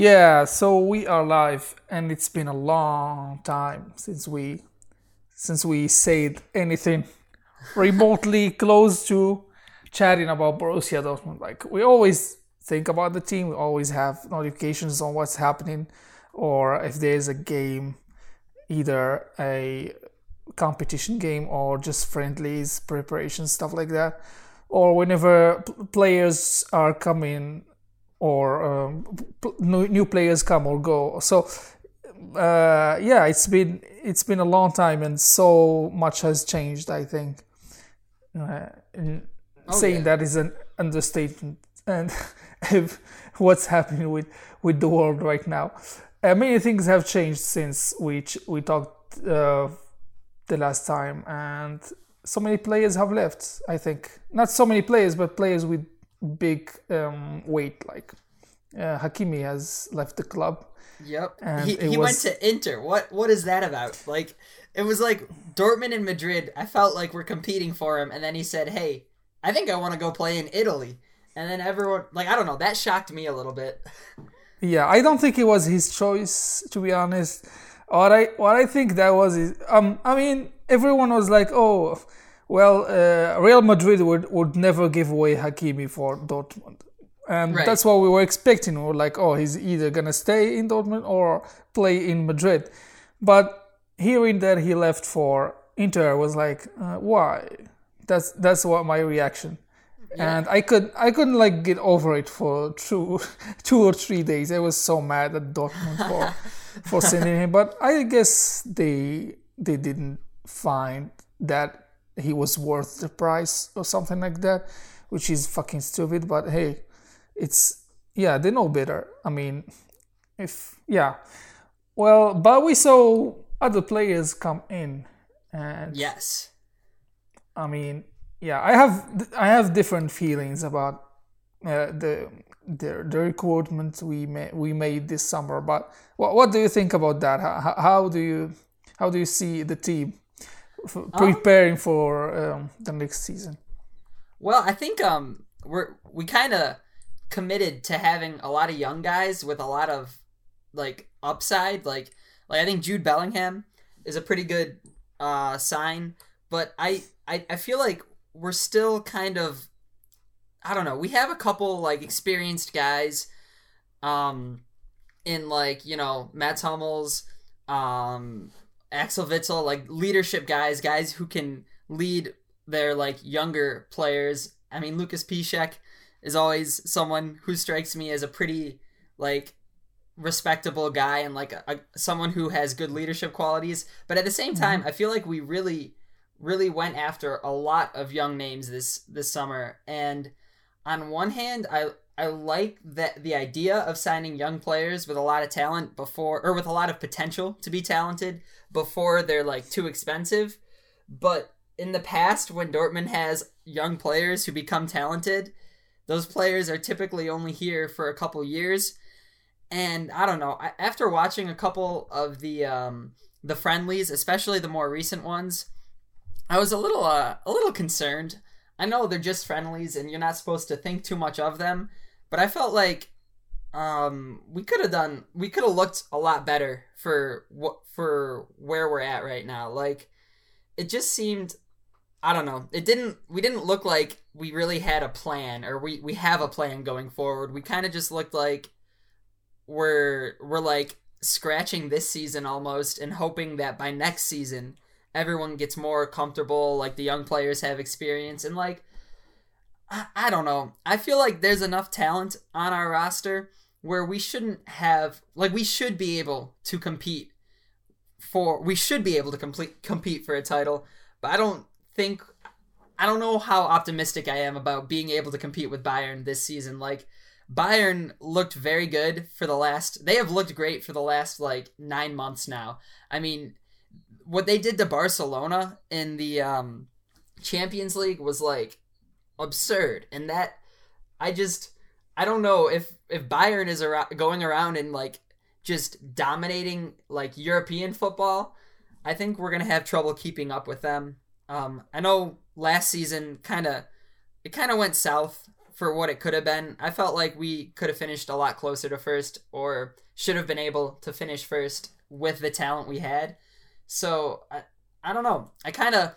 Yeah, so we are live, and it's been a long time since we since we said anything remotely close to chatting about Borussia Dortmund. Like we always think about the team, we always have notifications on what's happening, or if there's a game, either a competition game or just friendlies, preparation stuff like that, or whenever players are coming or um, new players come or go. So uh, yeah, it's been it's been a long time and so much has changed. I think uh, oh, saying yeah. that is an understatement. And if what's happening with with the world right now, uh, many things have changed since we we talked uh, the last time, and so many players have left. I think not so many players, but players with big um, weight. Like uh, Hakimi has left the club. Yep, he, he was... went to Inter. What what is that about? Like it was like Dortmund and Madrid. I felt like we're competing for him, and then he said, "Hey, I think I want to go play in Italy." And then everyone, like I don't know, that shocked me a little bit. Yeah, I don't think it was his choice to be honest. What I what I think that was is um I mean everyone was like oh well, uh, Real Madrid would, would never give away Hakimi for Dortmund. And right. that's what we were expecting. We were like, oh, he's either going to stay in Dortmund or play in Madrid. But hearing that he left for Inter was like, uh, why? That's that's what my reaction. Yeah. And I could I couldn't like get over it for two two or three days. I was so mad at Dortmund for for sending him. But I guess they they didn't find that he was worth the price or something like that, which is fucking stupid. But hey, it's yeah, they know better. I mean, if yeah, well, but we saw other players come in, and yes, I mean, yeah, I have I have different feelings about uh, the the the recruitment we made we made this summer. But what what do you think about that? How, how do you how do you see the team? Um, preparing um, for um, the next season? Well, I think um we're we kind of committed to having a lot of young guys with a lot of like upside. Like like I think Jude Bellingham is a pretty good uh sign, but I I, I feel like we're still kind of I don't know. We have a couple like experienced guys um in like, you know, Matt Hummels, um Axel Witsel, like leadership guys, guys who can lead their like younger players. I mean, Lucas Piszczek is always someone who strikes me as a pretty like respectable guy and like a, a, someone who has good leadership qualities. But at the same time, mm-hmm. I feel like we really, really went after a lot of young names this this summer. And on one hand, I I like that the idea of signing young players with a lot of talent before or with a lot of potential to be talented before they're like too expensive. But in the past when Dortmund has young players who become talented, those players are typically only here for a couple years. And I don't know, after watching a couple of the um the friendlies, especially the more recent ones, I was a little uh, a little concerned. I know they're just friendlies and you're not supposed to think too much of them, but I felt like um we could have done we could have looked a lot better for what for where we're at right now. Like it just seemed I don't know. It didn't we didn't look like we really had a plan or we we have a plan going forward. We kind of just looked like we're we're like scratching this season almost and hoping that by next season everyone gets more comfortable like the young players have experience and like I, I don't know. I feel like there's enough talent on our roster where we shouldn't have like we should be able to compete for we should be able to complete compete for a title, but I don't think I don't know how optimistic I am about being able to compete with Bayern this season. Like Bayern looked very good for the last they have looked great for the last like 9 months now. I mean, what they did to Barcelona in the um Champions League was like absurd. And that I just I don't know if if Bayern is going around and like just dominating like European football. I think we're gonna have trouble keeping up with them. Um, I know last season kind of it kind of went south for what it could have been. I felt like we could have finished a lot closer to first or should have been able to finish first with the talent we had. So I, I don't know. I kind of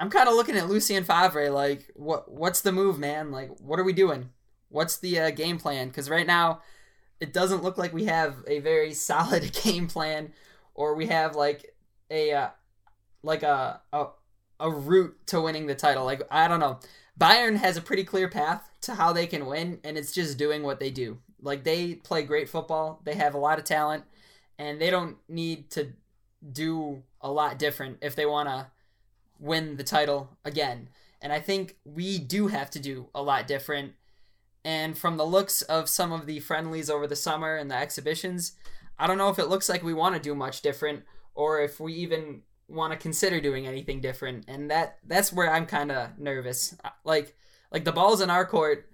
I'm kind of looking at Lucien Favre like what what's the move, man? Like what are we doing? What's the uh, game plan? Cuz right now it doesn't look like we have a very solid game plan or we have like a uh, like a, a a route to winning the title. Like I don't know. Bayern has a pretty clear path to how they can win, and it's just doing what they do. Like they play great football, they have a lot of talent, and they don't need to do a lot different if they want to win the title again. And I think we do have to do a lot different. And from the looks of some of the friendlies over the summer and the exhibitions, I don't know if it looks like we want to do much different or if we even want to consider doing anything different, and that that's where I'm kind of nervous. Uh, like like the ball's in our court.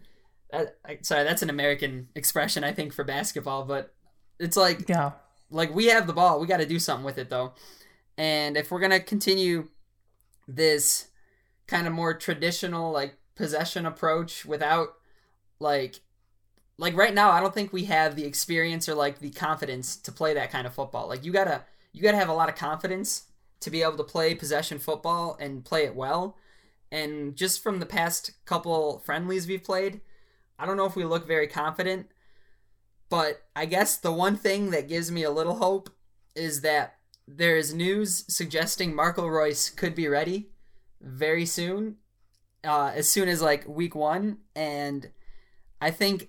Uh, that, sorry, that's an American expression I think for basketball, but it's like yeah, like we have the ball. We got to do something with it though, and if we're gonna continue this kind of more traditional like possession approach without like like right now I don't think we have the experience or like the confidence to play that kind of football. Like you gotta you gotta have a lot of confidence to be able to play possession football and play it well. And just from the past couple friendlies we've played, I don't know if we look very confident. But I guess the one thing that gives me a little hope is that there is news suggesting Marco Reus could be ready very soon, uh, as soon as like week one. And I think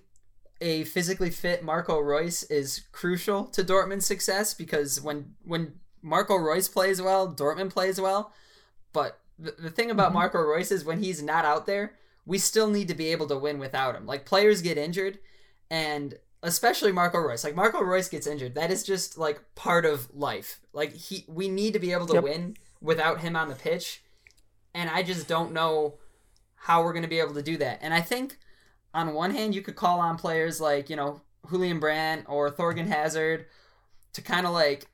a physically fit Marco Reus is crucial to Dortmund's success because when when Marco Reus plays well, Dortmund plays well, but the, the thing about mm-hmm. Marco Reus is when he's not out there, we still need to be able to win without him. Like players get injured, and especially Marco Reus. Like Marco Reus gets injured. That is just like part of life. Like he, we need to be able to yep. win without him on the pitch, and I just don't know how we're going to be able to do that. And I think on one hand, you could call on players like you know Julian Brandt or Thorgan Hazard to kind of like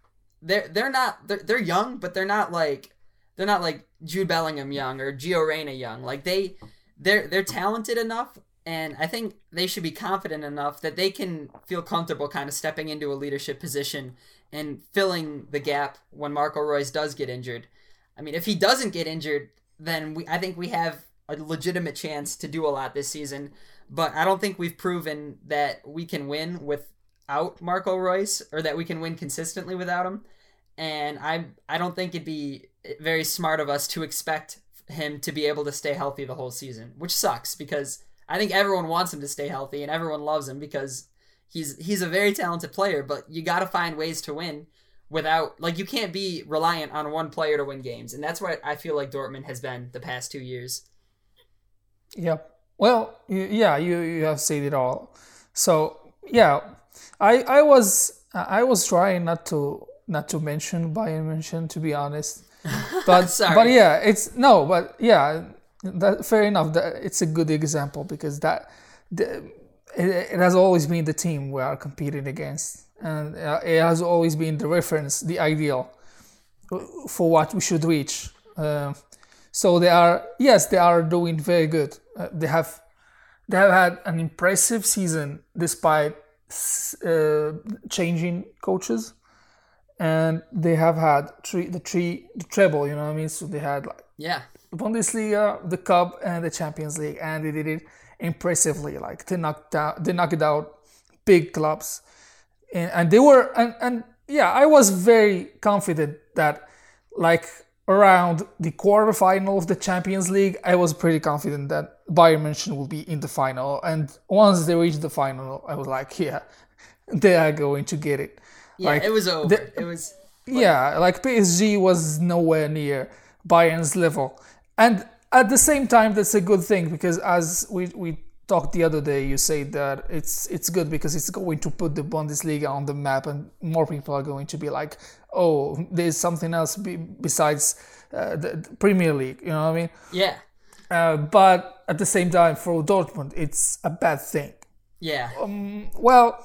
they're they're not they're, they're young, but they're not like they're not like Jude Bellingham young or Gio Reyna young. Like they they're they're talented enough and I think they should be confident enough that they can feel comfortable kind of stepping into a leadership position and filling the gap when Marco Reus does get injured. I mean, if he doesn't get injured, then we I think we have a legitimate chance to do a lot this season. But I don't think we've proven that we can win without Marco Reus or that we can win consistently without him and I I don't think it'd be very smart of us to expect him to be able to stay healthy the whole season, which sucks because I think everyone wants him to stay healthy and everyone loves him because he's he's a very talented player, but you got to find ways to win without like you can't be reliant on one player to win games, and that's what I feel like Dortmund has been the past 2 years. Yeah. Well, yeah, you you have said it all. So, yeah, I I was I was trying not to not to mention Bayern München, to be honest. But but yeah, it's no, but yeah, that, fair enough. That it's a good example because that the, it, it, has always been the team we are competing against, and uh, it has always been the reference, the ideal for what we should reach. Uh, so they are yes, they are doing very good. Uh, they have they have had an impressive season despite uh, changing coaches and they have had three the three the treble. You know what I mean? So they had like yeah Bundesliga, the Cup, and the Champions League, and they did it impressively. Like they knocked out they knocked out big clubs, and, and they were and and yeah, I was very confident that like around the quarterfinal of the Champions League, I was pretty confident that Bayern München will be in the final. And once they reached the final, I was like, yeah, they are going to get it. Yeah, like, it was over. The, it was. Like, yeah, like PSG was nowhere near Bayern's level, and at the same time, that's a good thing because as we we talked the other day, you say that it's it's good because it's going to put the Bundesliga on the map, and more people are going to be like, oh, there's something else be, besides uh, the, Premier League. You know what I mean? Yeah. Uh, but at the same time, for Dortmund, it's a bad thing. Yeah. Um, well,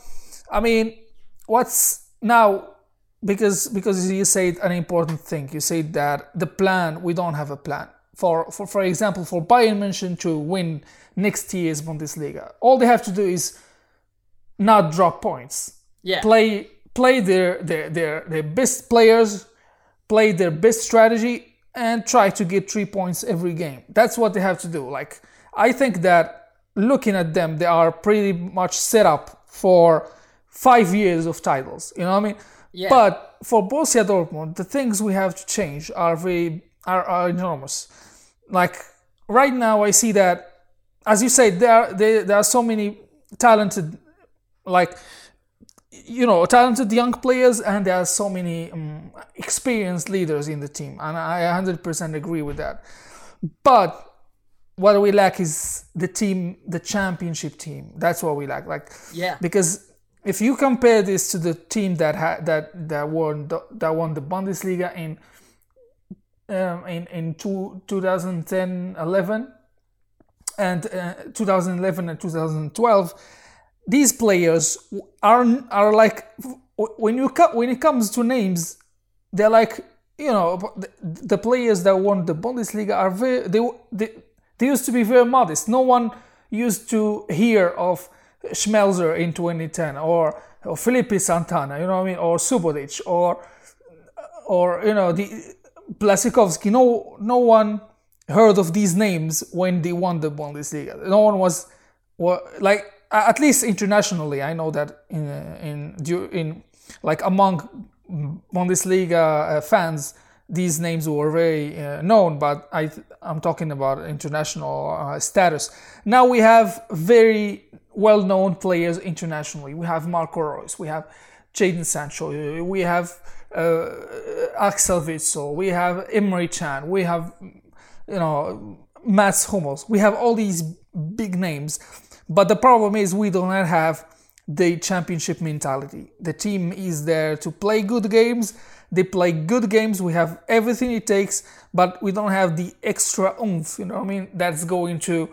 I mean, what's now, because because you said an important thing, you said that the plan we don't have a plan for, for for example for Bayern München to win next year's Bundesliga. All they have to do is not drop points. Yeah. Play play their their their, their best players, play their best strategy and try to get 3 points every game. That's what they have to do. Like I think that looking at them they are pretty much set up for 5 years of titles. You know what I mean? Yeah. But for Borussia Dortmund, the things we have to change are very are, are enormous. Like right now, I see that, as you say, there are, there, there are so many talented, like you know, talented young players, and there are so many um, experienced leaders in the team, and I 100% agree with that. But what we lack is the team, the championship team. That's what we lack. Like Yeah. because if you compare this to the team that had that that won the, that won the Bundesliga in um, in in two, 2010 11 and uh, 2011 and 2012 these players are are like when you co- when it comes to names they're like you know the, the players that won the Bundesliga are very they, they they used to be very modest. No one used to hear of Schmelzer in 2010 or, or Felipe Santana, you know what I mean, or Subotic or or you know the Blaszczykowski. No, no one heard of these names when they won the Bundesliga. No one was, wa- like at least internationally. I know that in in in like among Bundesliga uh, fans, these names were very uh, known. But I I'm talking about international uh, status. Now we have very well-known players internationally. We have Marco Reus, we have Jadon Sancho, we have uh, Axel Witsel, we have Emre Can, we have you know Mats Hummels. We have all these big names, but the problem is we do not have the championship mentality. The team is there to play good games. They play good games. We have everything it takes, but we don't have the extra oomph. You know what I mean? That's going to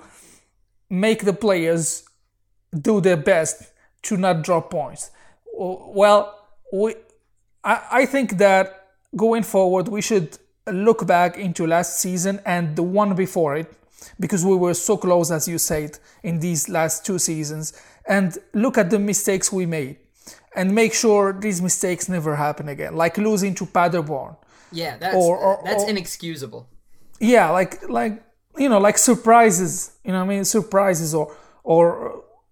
make the players do their best to not drop points. Well, we, I, I think that going forward, we should look back into last season and the one before it, because we were so close, as you said, in these last two seasons, and look at the mistakes we made and make sure these mistakes never happen again, like losing to Paderborn. Yeah, that's Or- or- that's or- inexcusable. yeah like like you know like surprises you know what i mean surprises or or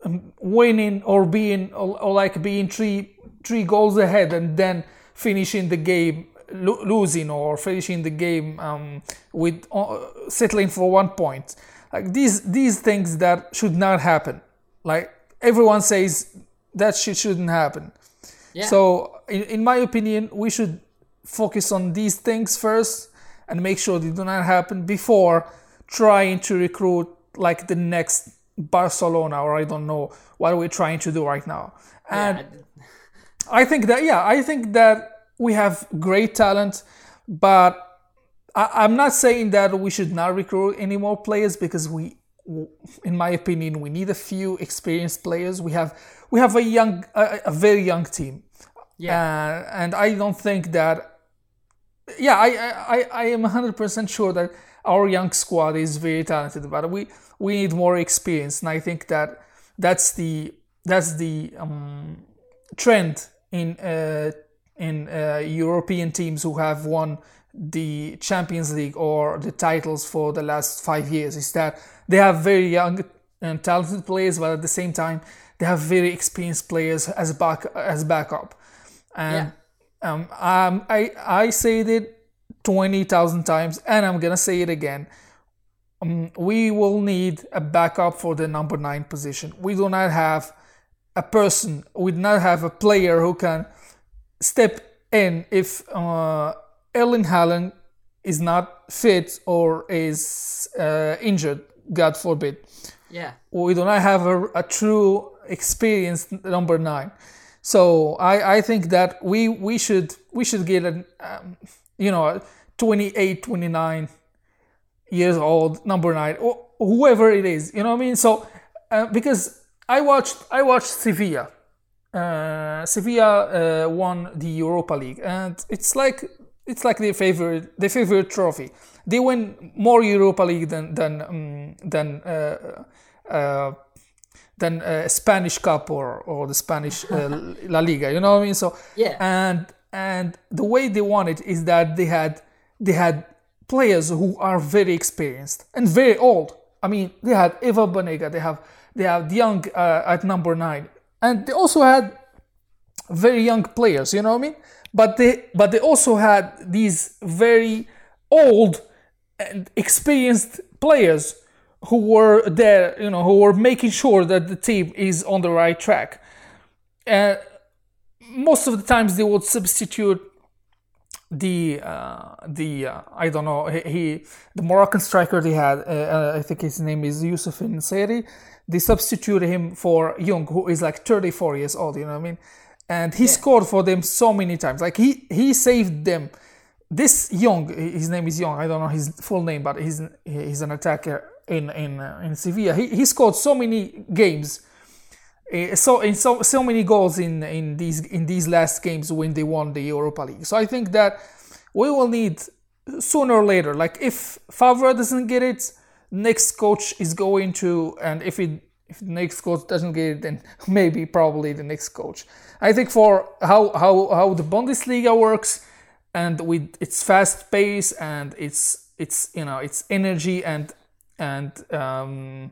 um, winning or being or, or like being three three goals ahead and then finishing the game lo- losing or finishing the game um, with uh, settling for one point like these these things that should not happen like everyone says that shit shouldn't happen Yeah. so, in, in my opinion, we should focus on these things first and make sure they do not happen before trying to recruit like the next Barcelona or I don't know what we're trying to do right now. And Yeah, I think that yeah, I think that we have great talent, but I, I'm not saying that we should not recruit any more players because we, in my opinion, we need a few experienced players. We have we have a young, a, a very young team, Yeah. uh, and I don't think that. Yeah, I I, I- I am 100% sure that our young squad is very talented, but we we need more experience, and I think that that's the that's the um, trend in uh, in uh, European teams who have won the Champions League or the titles for the last five years is that they have very young and talented players, but at the same time they have very experienced players as back as backup. And um, um, I I said it twenty thousand times, and I'm gonna say it again. Um, we will need a backup for the number nine position. We do not have a person. We do not have a player who can step in if uh, Erling Haaland is not fit or is uh, injured. God forbid. yeah. We do not have a, a true experienced number nine. So I, I think that we, we should we should get an um, you know 28 29 years old number nine or whoever it is you know what I mean so uh, because I watched I watched Sevilla uh, Sevilla uh, won the Europa League and it's like it's like their favorite their favorite trophy. They win more Europa League than than um, than uh, uh, than a Spanish Cup or or the Spanish uh, La Liga. You know what I mean? So Yeah. and and the way they won it is that they had they had players who are very experienced and very old. I mean, they had Ever Banega, they have they have young uh, at number nine, and they also had very young players. You know what I mean? But they but they also had these very old and experienced players who were there. You know, who were making sure that the team is on the right track. And most of the times they would substitute the uh, the uh, I don't know he, he the Moroccan striker they had uh, uh, I think his name is Youssef En-Nesyri they substituted him for Jong who is like 34 years old you know what I mean? And he scored for them so many times. Like he he saved them. This Jong his name is Jong I don't know his full name but he's he's an attacker in in uh, in Sevilla. He, he scored so many games uh, so in so so many goals in in these in these last games when they won the Europa League. So I think that we will need sooner or later. Like if Favre doesn't get it, next coach is going to, and if it if the next coach doesn't get it, then maybe probably the next coach. I think for how how how the Bundesliga works, and with its fast pace and its its you know its energy and and um,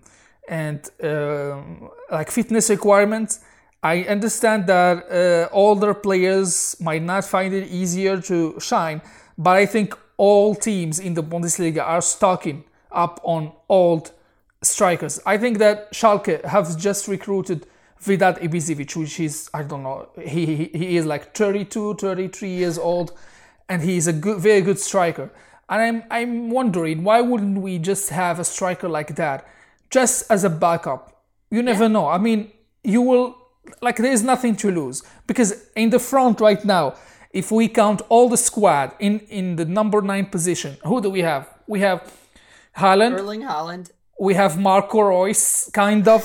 and um, like fitness requirements. I understand that uh, older players might not find it easier to shine, but I think all teams in the Bundesliga are stocking up on old strikers. I think that Schalke have just recruited Vedad Ibisevic, which is, I don't know, he, he, he is like 32, 33 years old, and he is a good, very good striker. And I'm, I'm wondering, why wouldn't we just have a striker like that? just as a backup. You never know. I mean, you will like there's nothing to lose because in the front right now, if we count all the squad in in the number nine position, who do we have? We have Haaland, Erling Haaland. we have Marco Reus, kind of,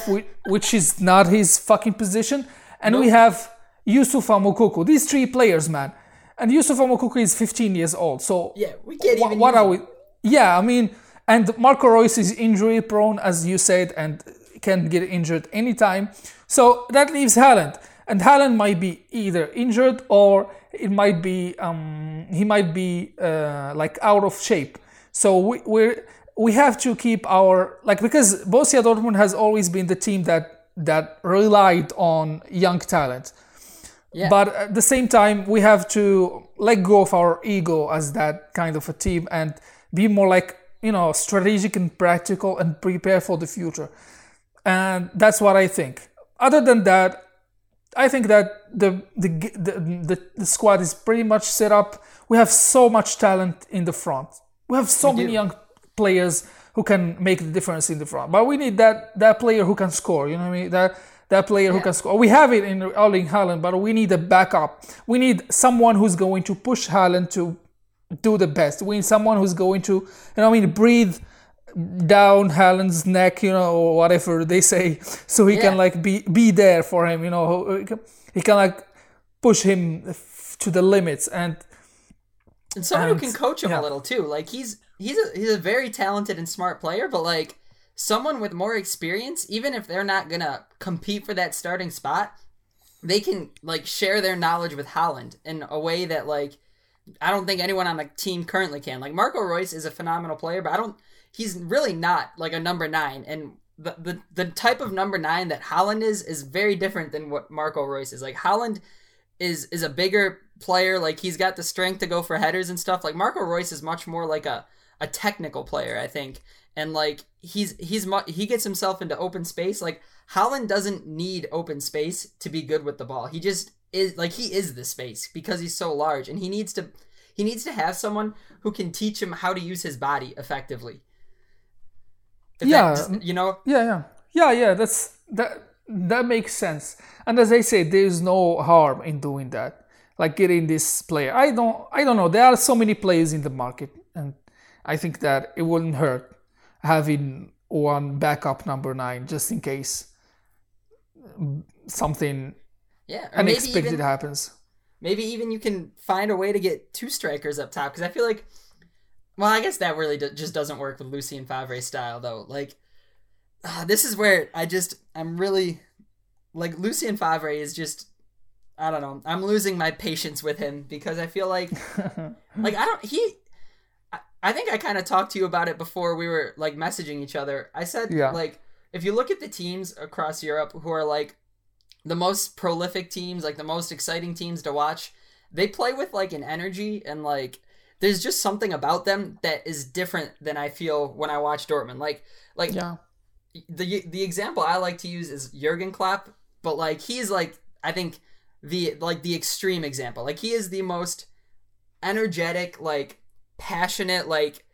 which is not his fucking position, and we have Youssoufa Moukoko. These three players, man, and Youssoufa Moukoko is 15 years old. So Yeah, we can't even. what are we? Yeah, I mean, and Marco Reus is injury prone, as you said, and can get injured anytime. So that leaves Haaland, and Haaland might be either injured or it might be um, he might be uh, like out of shape. So we we're, we have to keep our like because Borussia Dortmund has always been the team that that relied on young talent. Yeah. But at the same time, we have to let go of our ego as that kind of a team and be more like, you know, strategic and practical and prepare for the future. And that's what I think. Other than that, I think that the the, the the the squad is pretty much set up. We have so much talent in the front. We have so many do. young players who can make the difference in the front. But we need that that player who can score. You know what I mean? That that player who can score. We have it in Erling Haaland, but we need a backup. We need someone who's going to push Haaland to do the best. We need someone who's going to, you know, what I mean, breathe down Haaland's neck, you know, or whatever they say, so he Yeah. can like be be there for him. You know, he can, he can like push him f- to the limits and and someone and- who can coach him yeah. a little too. Like he's he's a he's a very talented and smart player, but like someone with more experience, even if they're not gonna compete for that starting spot, they can like share their knowledge with Haaland in a way that like I don't think anyone on the team currently can. Like Marco Reus is a phenomenal player, but I don't. He's really not like a number nine, and the the, the type of number nine that Haaland is is very different than what Marco Reus is. Like Haaland is is a bigger player. Like he's got the strength to go for headers and stuff. Like Marco Reus is much more like a a technical player, I think. And like he's he's mu- he gets himself into open space. Like Haaland doesn't need open space to be good with the ball. He just is like he is the space because he's so large, and he needs to he needs to have someone who can teach him how to use his body effectively. If Yeah. you know. Yeah, yeah, yeah, yeah. That's that. That makes sense. And as I say, there is no harm in doing that. Like getting this player. I don't. I don't know. There are so many players in the market, and I think that it wouldn't hurt having one backup number nine just in case something Yeah, or maybe unexpected even happens. maybe even you can find a way to get two strikers up top because I feel like, well, I guess that really do- just doesn't work with Lucien Favre style though. Like, uh, this is where I just I'm really like Lucien Favre is just I don't know. I'm losing my patience with him because I feel like like I don't he I, think I kind of talked to you about it before we were like messaging each other. I said Yeah. like if you look at the teams across Europe who are like the most prolific teams, like the most exciting teams to watch, they play with like an energy and like there's just something about them that is different than I feel when I watch Dortmund. Like like yeah. the the example I like to use is Jurgen Klopp, but like he's like I think the like the extreme example. Like he is the most energetic, like passionate, like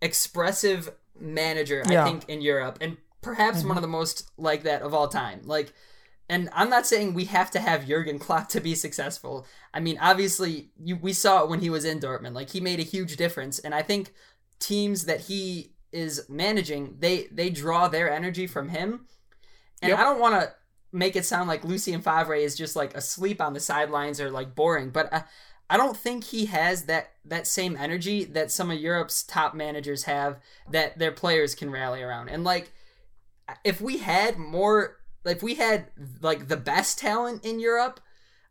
expressive manager I think in Europe, and perhaps one mm-hmm. of the most like that of all time. Like, and I'm not saying we have to have Jurgen Klopp to be successful. I mean, obviously, you we saw it when he was in Dortmund. Like he made a huge difference, and I think teams that he is managing, they they draw their energy from him. And Yep. I don't want to make it sound like Lucien Favre is just like asleep on the sidelines or like boring, but I, I don't think he has that that same energy that some of Europe's top managers have that their players can rally around. And like if we had more if we had like the best talent in Europe,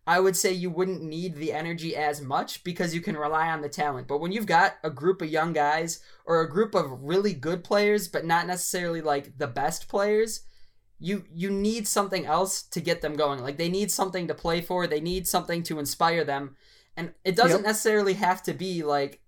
I would say you wouldn't need the energy as much because you can rely on the talent. But when you've got a group of young guys or a group of really good players but not necessarily like the best players, you you need something else to get them going. Like they need something to play for, they need something to inspire them. And it doesn't Yep. necessarily have to be like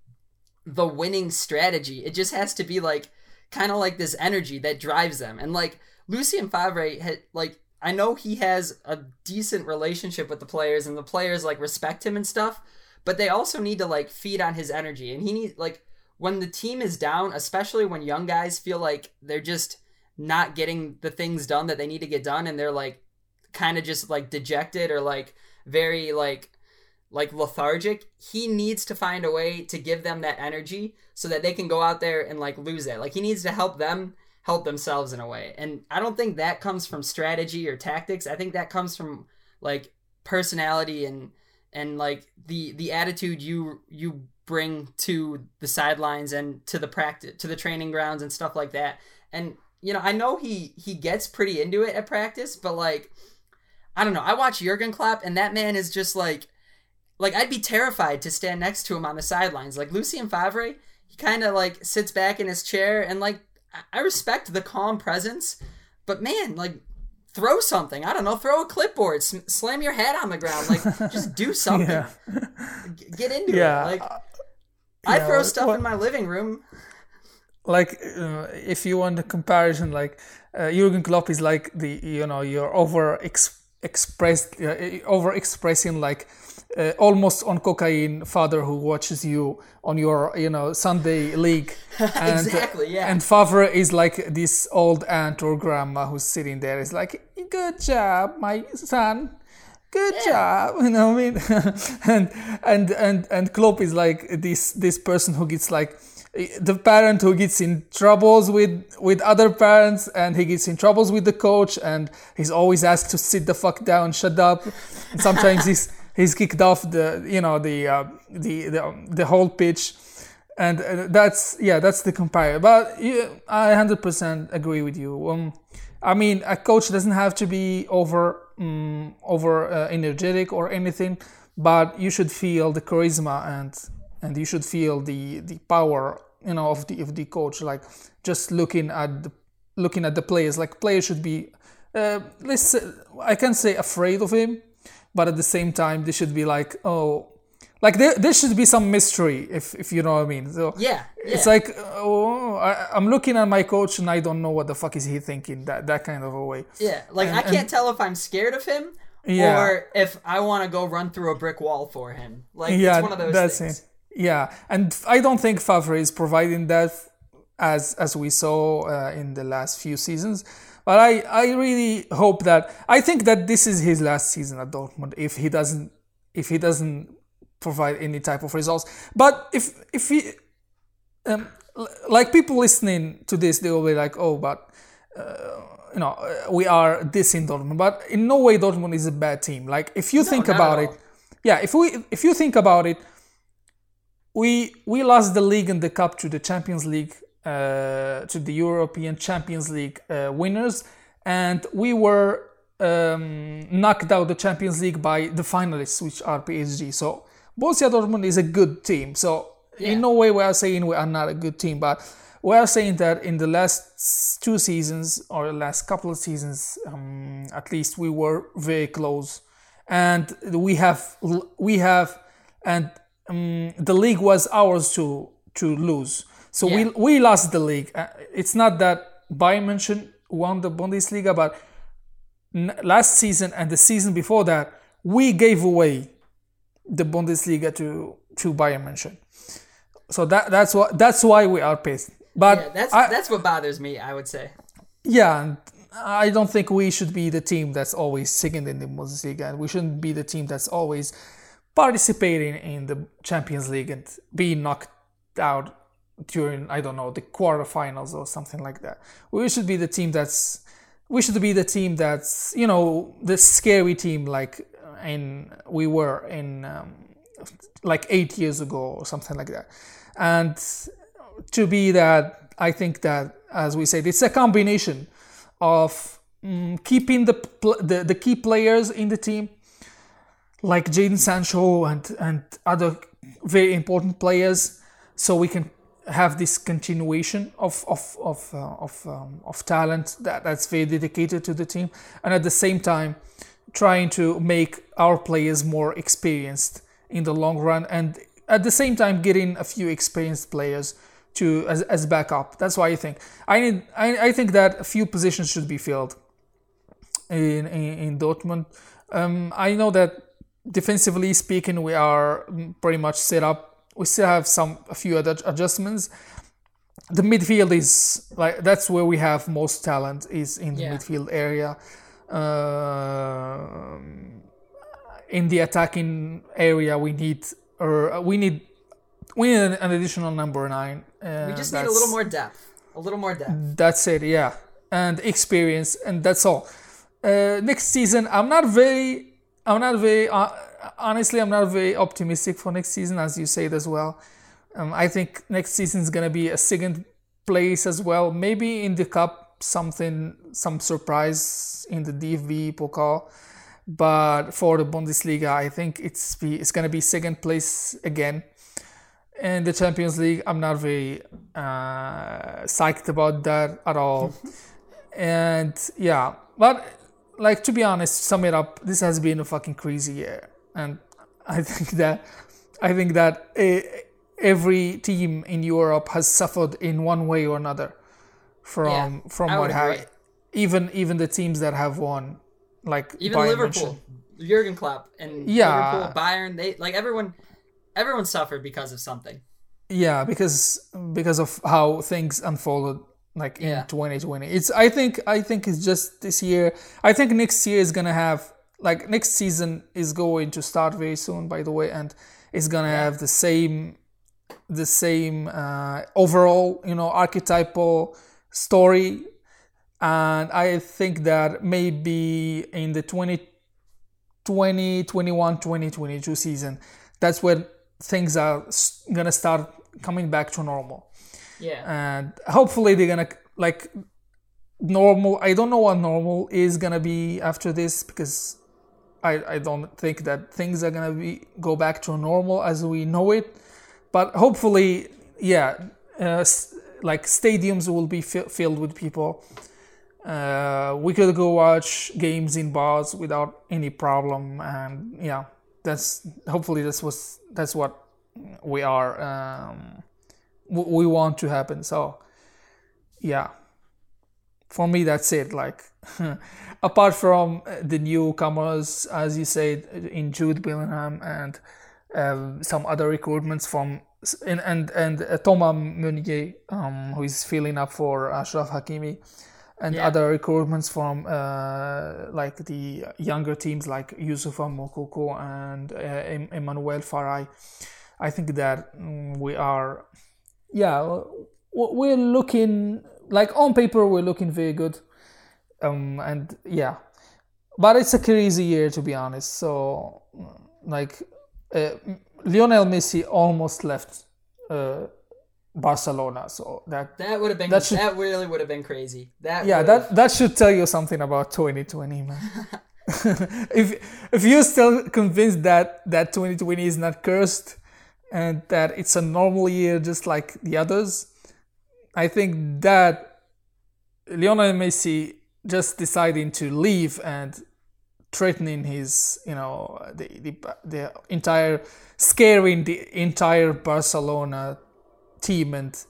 the winning strategy. It just has to be like kind of like this energy that drives them. And like Lucien Favre had like I know he has a decent relationship with the players and the players like respect him and stuff, but they also need to like feed on his energy. And he need like when the team is down, especially when young guys feel like they're just not getting the things done that they need to get done and they're like kind of just like dejected or like very like like lethargic he needs to find a way to give them that energy so that they can go out there and like lose it. Like he needs to help them help themselves in a way. And i don't think that comes from strategy or tactics. I think that comes from like personality and and like the the attitude you you bring to the sidelines and to the practice to the training grounds and stuff like that. And you know i know he he gets pretty into it at practice but like i don't know. I watch jurgen klopp and that man is just like like I'd be terrified to stand next to him on the sidelines. Like Lucien Favre, he kind of like sits back in his chair and like I- I respect the calm presence, but man, like throw something. I don't know, throw a clipboard, s- slam your head on the ground, like just do something. Yeah. G- Get into Yeah. it. Like I yeah, throw stuff what- in my living room. like uh, if you want a comparison like uh, Jurgen Klopp is like the you know you're over ex- expressed uh, over expressing like uh, almost on cocaine father who watches you on your you know Sunday league. And Exactly, yeah. and Favre is like this old aunt or grandma who's sitting there. Is like good job my son. Good job. You know what I mean? And and and and Klopp is like this this person who gets like the parent who gets in troubles with with other parents and he gets in troubles with the coach and he's always asked to sit the fuck down shut up. And sometimes he's he's kicked off the you know the uh, the, the the whole pitch. And uh, that's yeah that's the comparison but yeah, i 100% agree with you. Um, i mean a coach doesn't have to be over um, over uh, energetic or anything but you should feel the charisma and and you should feel the the power you know of the of the coach like just looking at the looking at the players like players should be uh, let's say, i can't say afraid of him but at the same time they should be like oh like there, there should be some mystery if if you know what i mean so Yeah, it's like oh, I, i'm looking at my coach and i don't know what the fuck is he thinking that that kind of a way Yeah, like I can't tell if I'm scared of him Yeah. or if I want to go run through a brick wall for him. Like yeah it's one of those that's things. it yeah and i don't think favre is providing that as as we saw uh, in the last few seasons but i i really hope that i think that this is his last season at dortmund if he doesn't if he doesn't provide any type of results. But if if he um, like people listening to this they will be like oh but uh, you know uh, we are this in dortmund. But in no way dortmund is a bad team. Like if you think about it yeah, if we if you think about it, we we lost the league and the cup to the Champions League, uh, to the European Champions League uh, winners, and we were um, knocked out the Champions League by the finalists, which are PSG. So Borussia Dortmund is a good team. So Yeah. in no way we are saying we are not a good team, but we are saying that in the last two seasons or the last couple of seasons, um, at least we were very close, and we have we have and um, the league was ours to to lose. So Yeah. we we lost the league. Uh, it's not that Bayern München won the Bundesliga, but n- last season and the season before that, we gave away the Bundesliga to to Bayern München. So that that's what that's why we are pissed. But Yeah, that's I- that's what bothers me. I would say. yeah, and I don't think we should be the team that's always second in the Bundesliga, and we shouldn't be the team that's always participating in the Champions League and being knocked out during I don't know the quarterfinals or something like that. We should be the team that's we should be the team that's you know the scary team like in we were in um, like eight years ago or something like that, and to be that I think that as we said it's a combination of mm, keeping the, the the key players in the team like Jadon Sancho and and other very important players so we can have this continuation of of of uh, of, um, of talent that, that's very dedicated to the team and at the same time trying to make our players more experienced in the long run and at the same time getting a few experienced players to as, as backup. That's why i think i need I, I think that a few positions should be filled in in, in dortmund. Um, i know that defensively speaking we are pretty much set up we still have some a few other adjustments the midfield is like that's where we have most talent is in the Yeah. midfield area um, in the attacking area we need or we need we need an, an additional number nine uh, We just need a little more depth. A little more depth. that's it, yeah. And experience, and that's all. Uh, next season, I'm not very, I'm not very, uh, honestly, I'm not very optimistic for next season, as you said as well. Um, I think next season is gonna be a second place as well. Maybe in the cup, something, some surprise in the DFB Pokal. But for the Bundesliga, I think it's be, it's gonna be second place again And the Champions League, I'm not very uh, psyched about that at all. and yeah, but like to be honest, sum it up, this has been a fucking crazy year, and I think that I think that eh, every team in Europe has suffered in one way or another from Yeah, from what agree. even even the teams that have won, like Even Bayern Liverpool. Jurgen Klopp, and Yeah. Liverpool, Bayern, they like everyone. Everyone suffered because of something. Yeah, because because of how things unfolded like in 2020. It's I think I think it's just this year. I think next year is gonna have like next season is going to start very soon by the way and it's gonna have the same the same uh, overall, you know, archetypal story and I think that maybe in the 20 2021 2022 season that's when things are gonna start coming back to normal Yeah. and hopefully they're gonna like normal i don't know what normal is gonna be after this because i i don't think that things are gonna be go back to normal as we know it but hopefully yeah uh, like stadiums will be fi- filled with people uh, we could go watch games in bars without any problem and yeah that's hopefully that's was that's what we are um, we want to happen so yeah for me that's it like apart from uh, the newcomers as you said in jude bellingham and um, some other recruitments from and and, and uh, thomas meunier um, who is filling up for ashraf hakimi and Yeah. other recruitments from uh, like the younger teams like Youssoufa Moukoko and uh, Emmanuel Pherai. I think that mm, we are, yeah, we're looking like on paper we're looking very good, um, and yeah, but it's a crazy year to be honest. So like uh, Lionel Messi almost left uh, Barcelona, so that That would have been That that, really would have been crazy. That yeah, that that should tell you something about 2020, man. if if you're still convinced that that 2020 is not cursed and that it's a normal year just like the others, I think that Lionel Messi just deciding to leave and threatening his, you know, the the, the entire scaring the entire Barcelona team and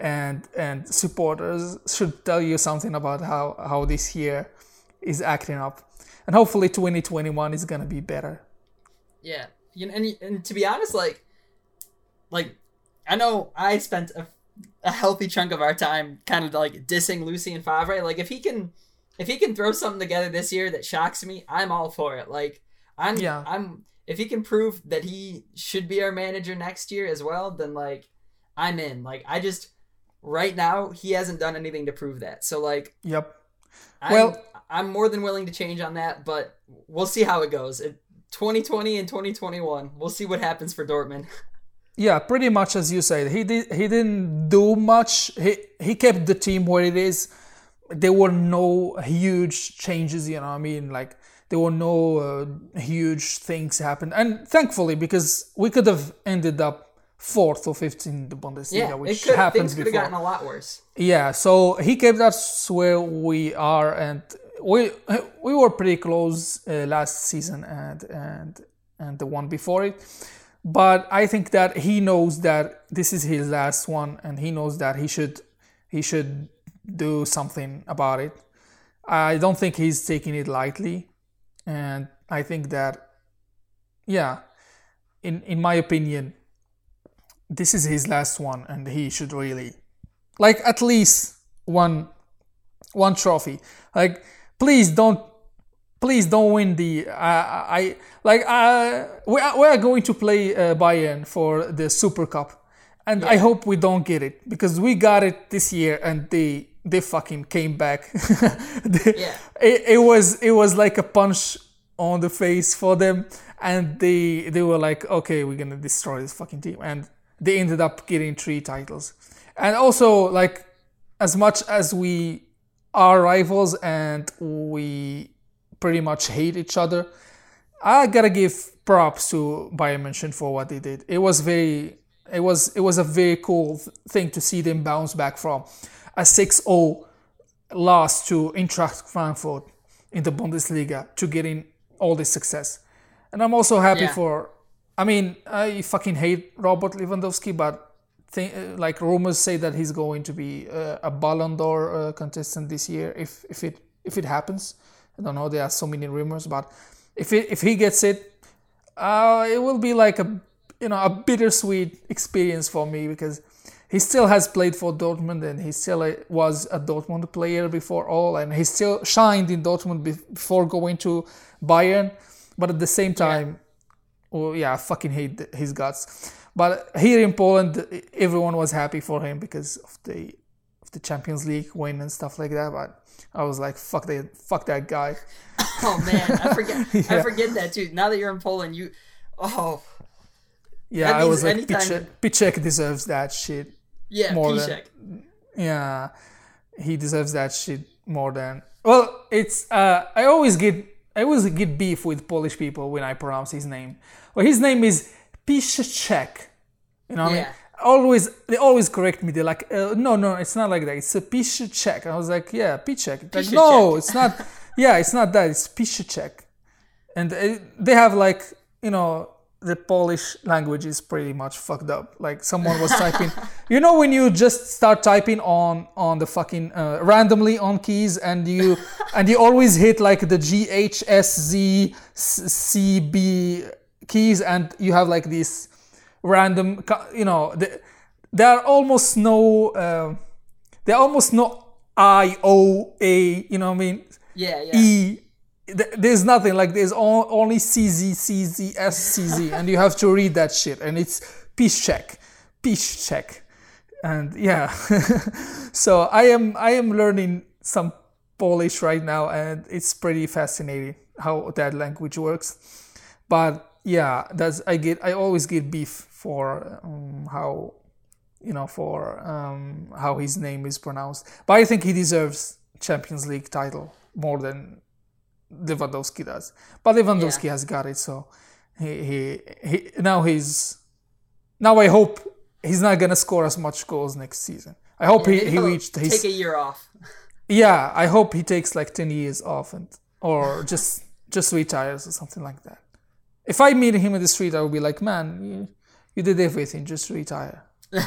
and and supporters should tell you something about how how this year is acting up. And hopefully 2021 is gonna be better. Yeah, and and to be honest, like, like I know I spent a, a healthy chunk of our time kind of like dissing Lucien Favre. Like, if he can, if he can throw something together this year that shocks me, I'm all for it. Like, I'm, Yeah. I'm. If he can prove that he should be our manager next year as well, then like, I'm in. Like, I just right now he hasn't done anything to prove that. So like, yep I'm, Well- I'm more than willing to change on that, but we'll see how it goes. It, 2020 and 2021, we'll see what happens for Dortmund. yeah pretty much as you said. He did he didn't do much. He he kept the team where it is. There were no huge changes you know what i mean? Like there were no uh, huge things happened. And thankfully because we could have ended up fourth or fifth in the bundesliga Yeah, which could happens things could have gotten a lot worse. Yeah, so he kept us where we are, and we we were pretty close uh, last season and and and the one before it. But I think that he knows that this is his last one, and he knows that he should he should do something about it. I don't think he's taking it lightly, and I think that yeah, in in my opinion, this is his last one, and he should really like at least one one trophy like please don't please don't win the uh, i like uh, we, are, we are going to play uh, bayern for the super cup. And i hope we don't get it because we got it this year and they they fucking came back. They- Yeah. it, it was it was like a punch on the face for them. And they they were like okay we're gonna destroy this fucking team. And they ended up getting three titles. And also like as much as we are rivals and we pretty much hate each other i gotta give props to bayern München for what they did it was very it was it was a very cool thing to see them bounce back from a 6-0 loss to Eintracht Frankfurt in the Bundesliga to getting all this success. And I'm also happy Yeah. for. I mean, I fucking hate Robert Lewandowski, but uh, like rumors say that he's going to be uh, a Ballon d'Or uh, contestant this year if if it if it happens. I don't know. There are so many rumors, but if it, if he gets it, uh, it will be like a you know a bittersweet experience for me because he still has played for Dortmund and he still uh, was a Dortmund player before all and he still shined in Dortmund before going to Bayern but at the same time oh yeah I fucking hate his guts but here in Poland everyone was happy for him because of the the Champions League win and stuff like that but I was like fuck that fuck that guy Oh man, I forget. I forget that too. Now that you're in Poland, you. Oh yeah I was like anytime- Pichek, Pichek deserves that shit yeah, More Piszek. Yeah, he deserves that shit more than. Well, it's. Uh, I always get. I always get beef with Polish people when I pronounce his name. Well, his name is Piszczek. You know what I mean? Always, they always correct me. They're like, uh, no, no, it's not like that. It's a check. I was like, yeah, Piszczek. Like, no, it's not. Yeah, it's not that. It's Piszczek. And uh, they have like, you know, the Polish language is pretty much fucked up. Like someone was typing, you know, when you just start typing on on the fucking uh, randomly on keys, and you and you always hit like the G H S Z C B keys, and you have like this random, you know, the, there are almost no, uh, there are almost no I O A, you know what I mean? Yeah, yeah. E. th- There's nothing like there's only CZ, CZ, SCZ, and you have to read that shit, and it's peace check, peace check, and yeah. so I am I am learning some Polish right now, and it's pretty fascinating how that language works. But yeah, that's I get. I always get beef for um, how, you know, for um, how his name is pronounced. But I think he deserves Champions League title more than Lewandowski does. But Lewandowski Yeah. has got it, so he, he he now he's now I hope he's not gonna score as much goals next season. I hope he, he He'll reached his take a year off. yeah. I hope he takes like ten years off and or just just retires or something like that. If I meet him in the street, I would be like, man, you, you did everything, just retire.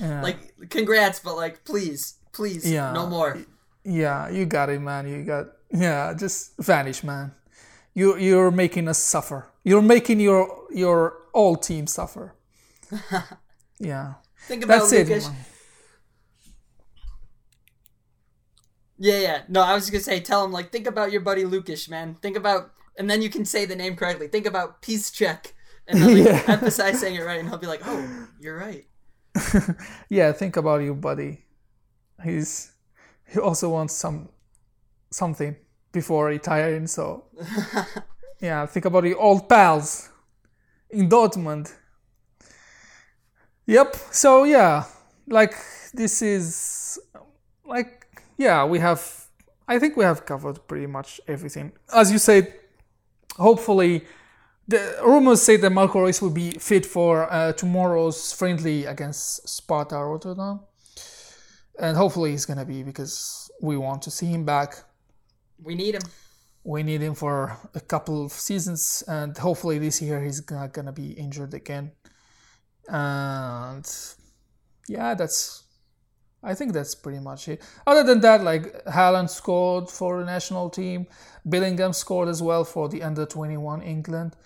Like, congrats, but like, please, please, Yeah. no more. Yeah, you got it, man. You got yeah. Just vanish, man. You you're making us suffer. You're making your your all team suffer. yeah, Think about that's it. Lucas. man. Yeah, yeah. No, I was gonna say, tell him like, think about your buddy Lucas, man. Think about, and then you can say the name correctly. Think about peace check, and then like, Yeah. emphasize saying it right, and he'll be like, oh, you're right. Yeah, think about you, buddy. He's he also wants some something before retiring. So yeah, think about your old pals in Dortmund. Yep. So yeah, like this is like yeah, we have. I think we have covered pretty much everything. As you said, hopefully the rumors say that Marco Reus will be fit for uh, tomorrow's friendly against Sparta Rotterdam, and hopefully he's gonna be because we want to see him back. We need him. We need him for a couple of seasons, and hopefully this year he's not gonna be injured again. And yeah, that's. I think that's pretty much it. Other than that, like Haaland scored for the national team, Bellingham scored as well for the under twenty one England.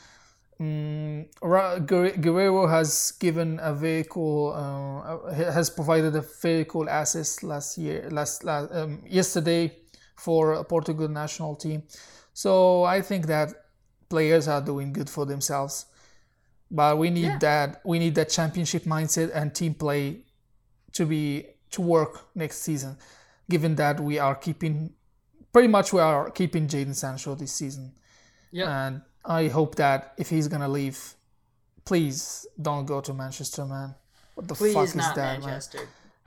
Mm, Guerreiro has given a very cool, uh, has provided a very cool assist last year, last, last um, yesterday for a Portugal national team. So I think that players are doing good for themselves, but we need Yeah. that we need that championship mindset and team play to be to work next season. Given that we are keeping pretty much we are keeping Jadon Sancho this season. Yeah. And I hope that if he's gonna leave, please don't go to Manchester, man. What the fuck Please is not that, man?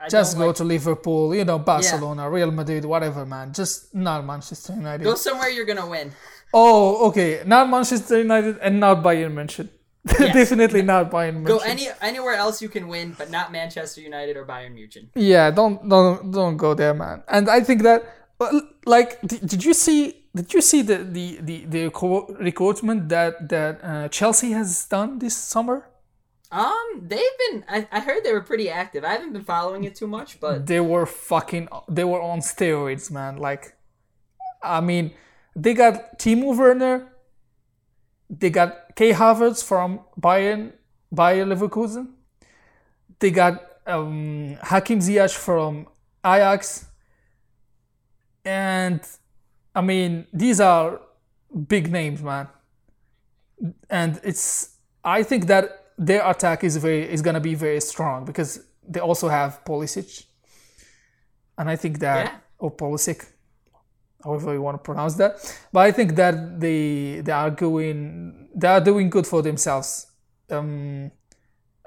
I Just go like- to Liverpool, you know, Barcelona, Real Madrid, whatever, man. Just not Manchester United. go somewhere you're gonna win. Oh, okay. Not Manchester United and not Bayern München. Yes. Definitely not Bayern München. Go any anywhere else you can win, but not Manchester United or Bayern Munich. Yeah, don't don't don't go there, man. And I think that, like, did, did you see? Did you see the the the, the recruitment that that uh, Chelsea has done this summer? Um, they've been. I, I heard they were pretty active. I haven't been following it too much, but They were fucking. They were on steroids, man. Like, I mean, they got Timo Werner. They got Kai Havertz from Bayern Bayer Leverkusen. They got um, Hakim Ziyech from Ajax. And I mean, these are big names, man. And it's I think that their attack is very is gonna be very strong because they also have Pulisic. And I think that Yeah. or Pulisic, however you want to pronounce that. But I think that they they are going they are doing good for themselves. Um,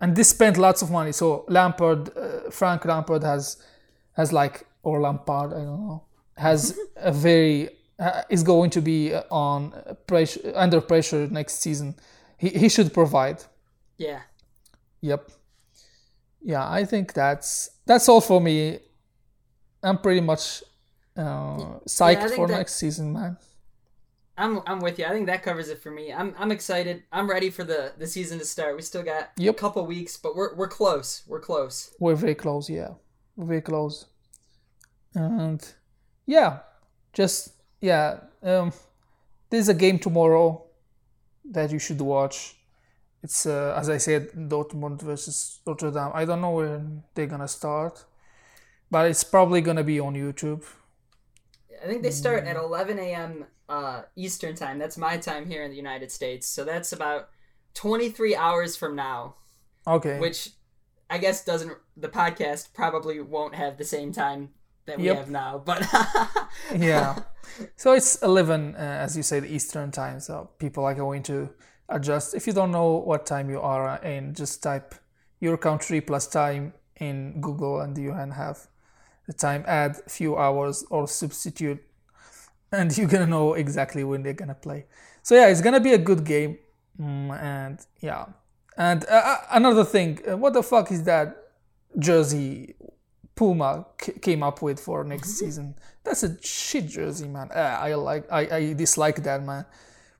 and they spent lots of money. So Lampard, uh, Frank Lampard has has like or Lampard, I don't know, has a very uh, is going to be uh, on pressure under pressure next season. He he should provide. yeah. Yep. Yeah, I think that's that's all for me. I'm pretty much uh, psyched think for that- next season, man. I'm I'm with you. I think that covers it for me. I'm I'm excited. I'm ready for the the season to start. We still got Yep. a couple weeks, but we're we're close. We're close. We're very close, yeah. We're very close. And yeah, just yeah. Um, there's a game tomorrow that you should watch. It's uh, as I said, Dortmund versus Rotterdam. I don't know when they're gonna start, but it's probably gonna be on YouTube. I think they start at 11 a.m. Uh, Eastern time. That's my time here in the United States. So that's about 23 hours from now, Okay. which I guess doesn't the podcast probably won't have the same time that we Yep. have now. But yeah. So it's 11, uh, as you said, Eastern time. So people are going to adjust. If you don't know what time you are in, just type your country plus time in Google and you can have the time add a few hours or substitute and you're gonna know exactly when they're gonna play. So yeah, it's gonna be a good game. Mm, and yeah, and uh, uh another thing, uh, what the fuck is that jersey Puma c- came up with for next Mm-hmm. season? That's a shit jersey, man. Uh, I like, I, I dislike that, man,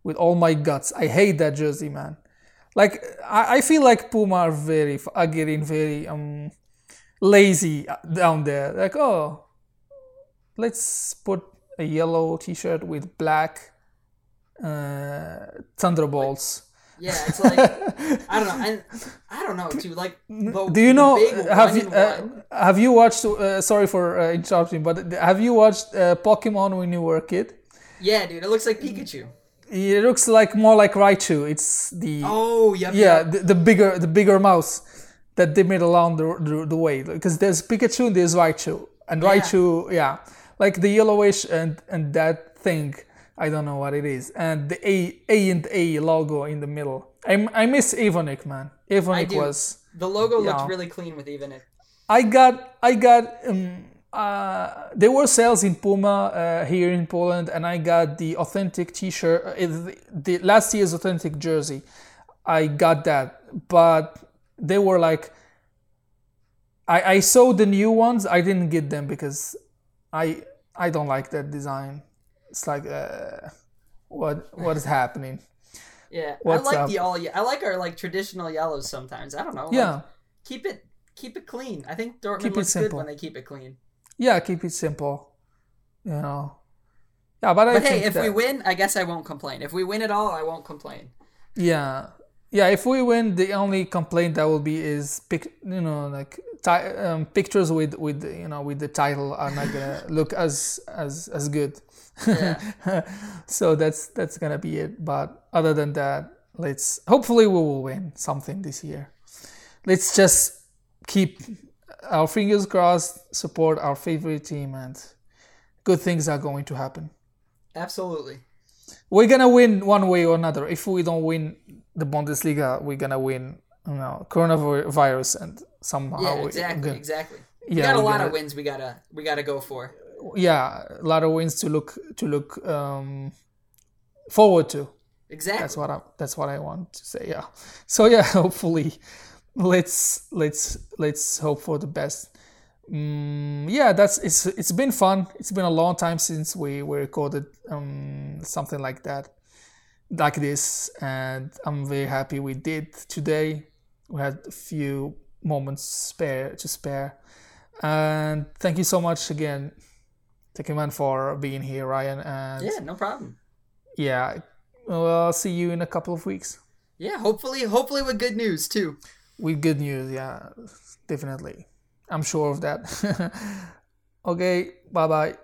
with all my guts. I hate that jersey, man. Like I, I feel like Puma are very are getting very um lazy down there. Like oh, let's put a yellow T-shirt with black uh, thunderbolts. Yeah, it's like I don't know, and I don't know too. Like, Do you know? Have you uh, have you watched? Uh, sorry for uh, interrupting, but have you watched uh, Pokemon when you were a kid? yeah, dude, it looks like Pikachu. It looks like more like Raichu. It's the Oh, yep, yeah yep. the, the bigger the bigger mouse that they made along the, the, the way. Because there's Pikachu and there's Raichu. And Raichu yeah. Like the yellowish and and that thing I don't know what it is. And the A A and A logo in the middle. I, I miss Evonik man. Evonik was The logo Yeah. looked really clean with Evonik. I got I got um, uh, there were sales in Puma uh, here in Poland, and I got the authentic T-shirt, uh, the, the last year's authentic jersey. I got that, but they were like, I I saw the new ones. I didn't get them because I I don't like that design. It's like uh, what what is happening? Yeah, What's I like up? the all. I like our like traditional yellows sometimes. I don't know. like, Yeah. keep it keep it clean. I think Dortmund Keep looks good when they keep it clean. Yeah, keep it simple. You know. Yeah, but I But hey, if that, we win, I guess I won't complain. If we win it all, I won't complain. Yeah, yeah. If we win, the only complaint that will be is pic, you know, like ti- um, pictures with with you know with the title are not gonna look as as as good. Yeah. so that's that's gonna be it. But other than that, let's hopefully we will win something this year. Let's just keep our fingers crossed, support our favorite team, and good things are going to happen Absolutely. we're gonna win one way or another. If we don't win the Bundesliga, we're gonna win, you know, coronavirus, and somehow Yeah, exactly, gonna- exactly. we Yeah, got a lot gonna- of wins. We gotta we gotta go for. yeah, a lot of wins to look to look um, forward to. Exactly. That's what I that's what I want to say. Yeah. So yeah, hopefully, let's let's let's hope for the best. Mm, yeah, that's it's it's been fun. It's been a long time since we, we recorded um, something like that, like this, and I'm very happy we did today. We had a few moments spare to spare, and thank you so much again, thank you man for being here, Ryan. And yeah, no problem. yeah, well, I'll see you in a couple of weeks Yeah, hopefully, hopefully with good news too. with good news. Yeah, definitely. I'm sure of that. okay, bye bye.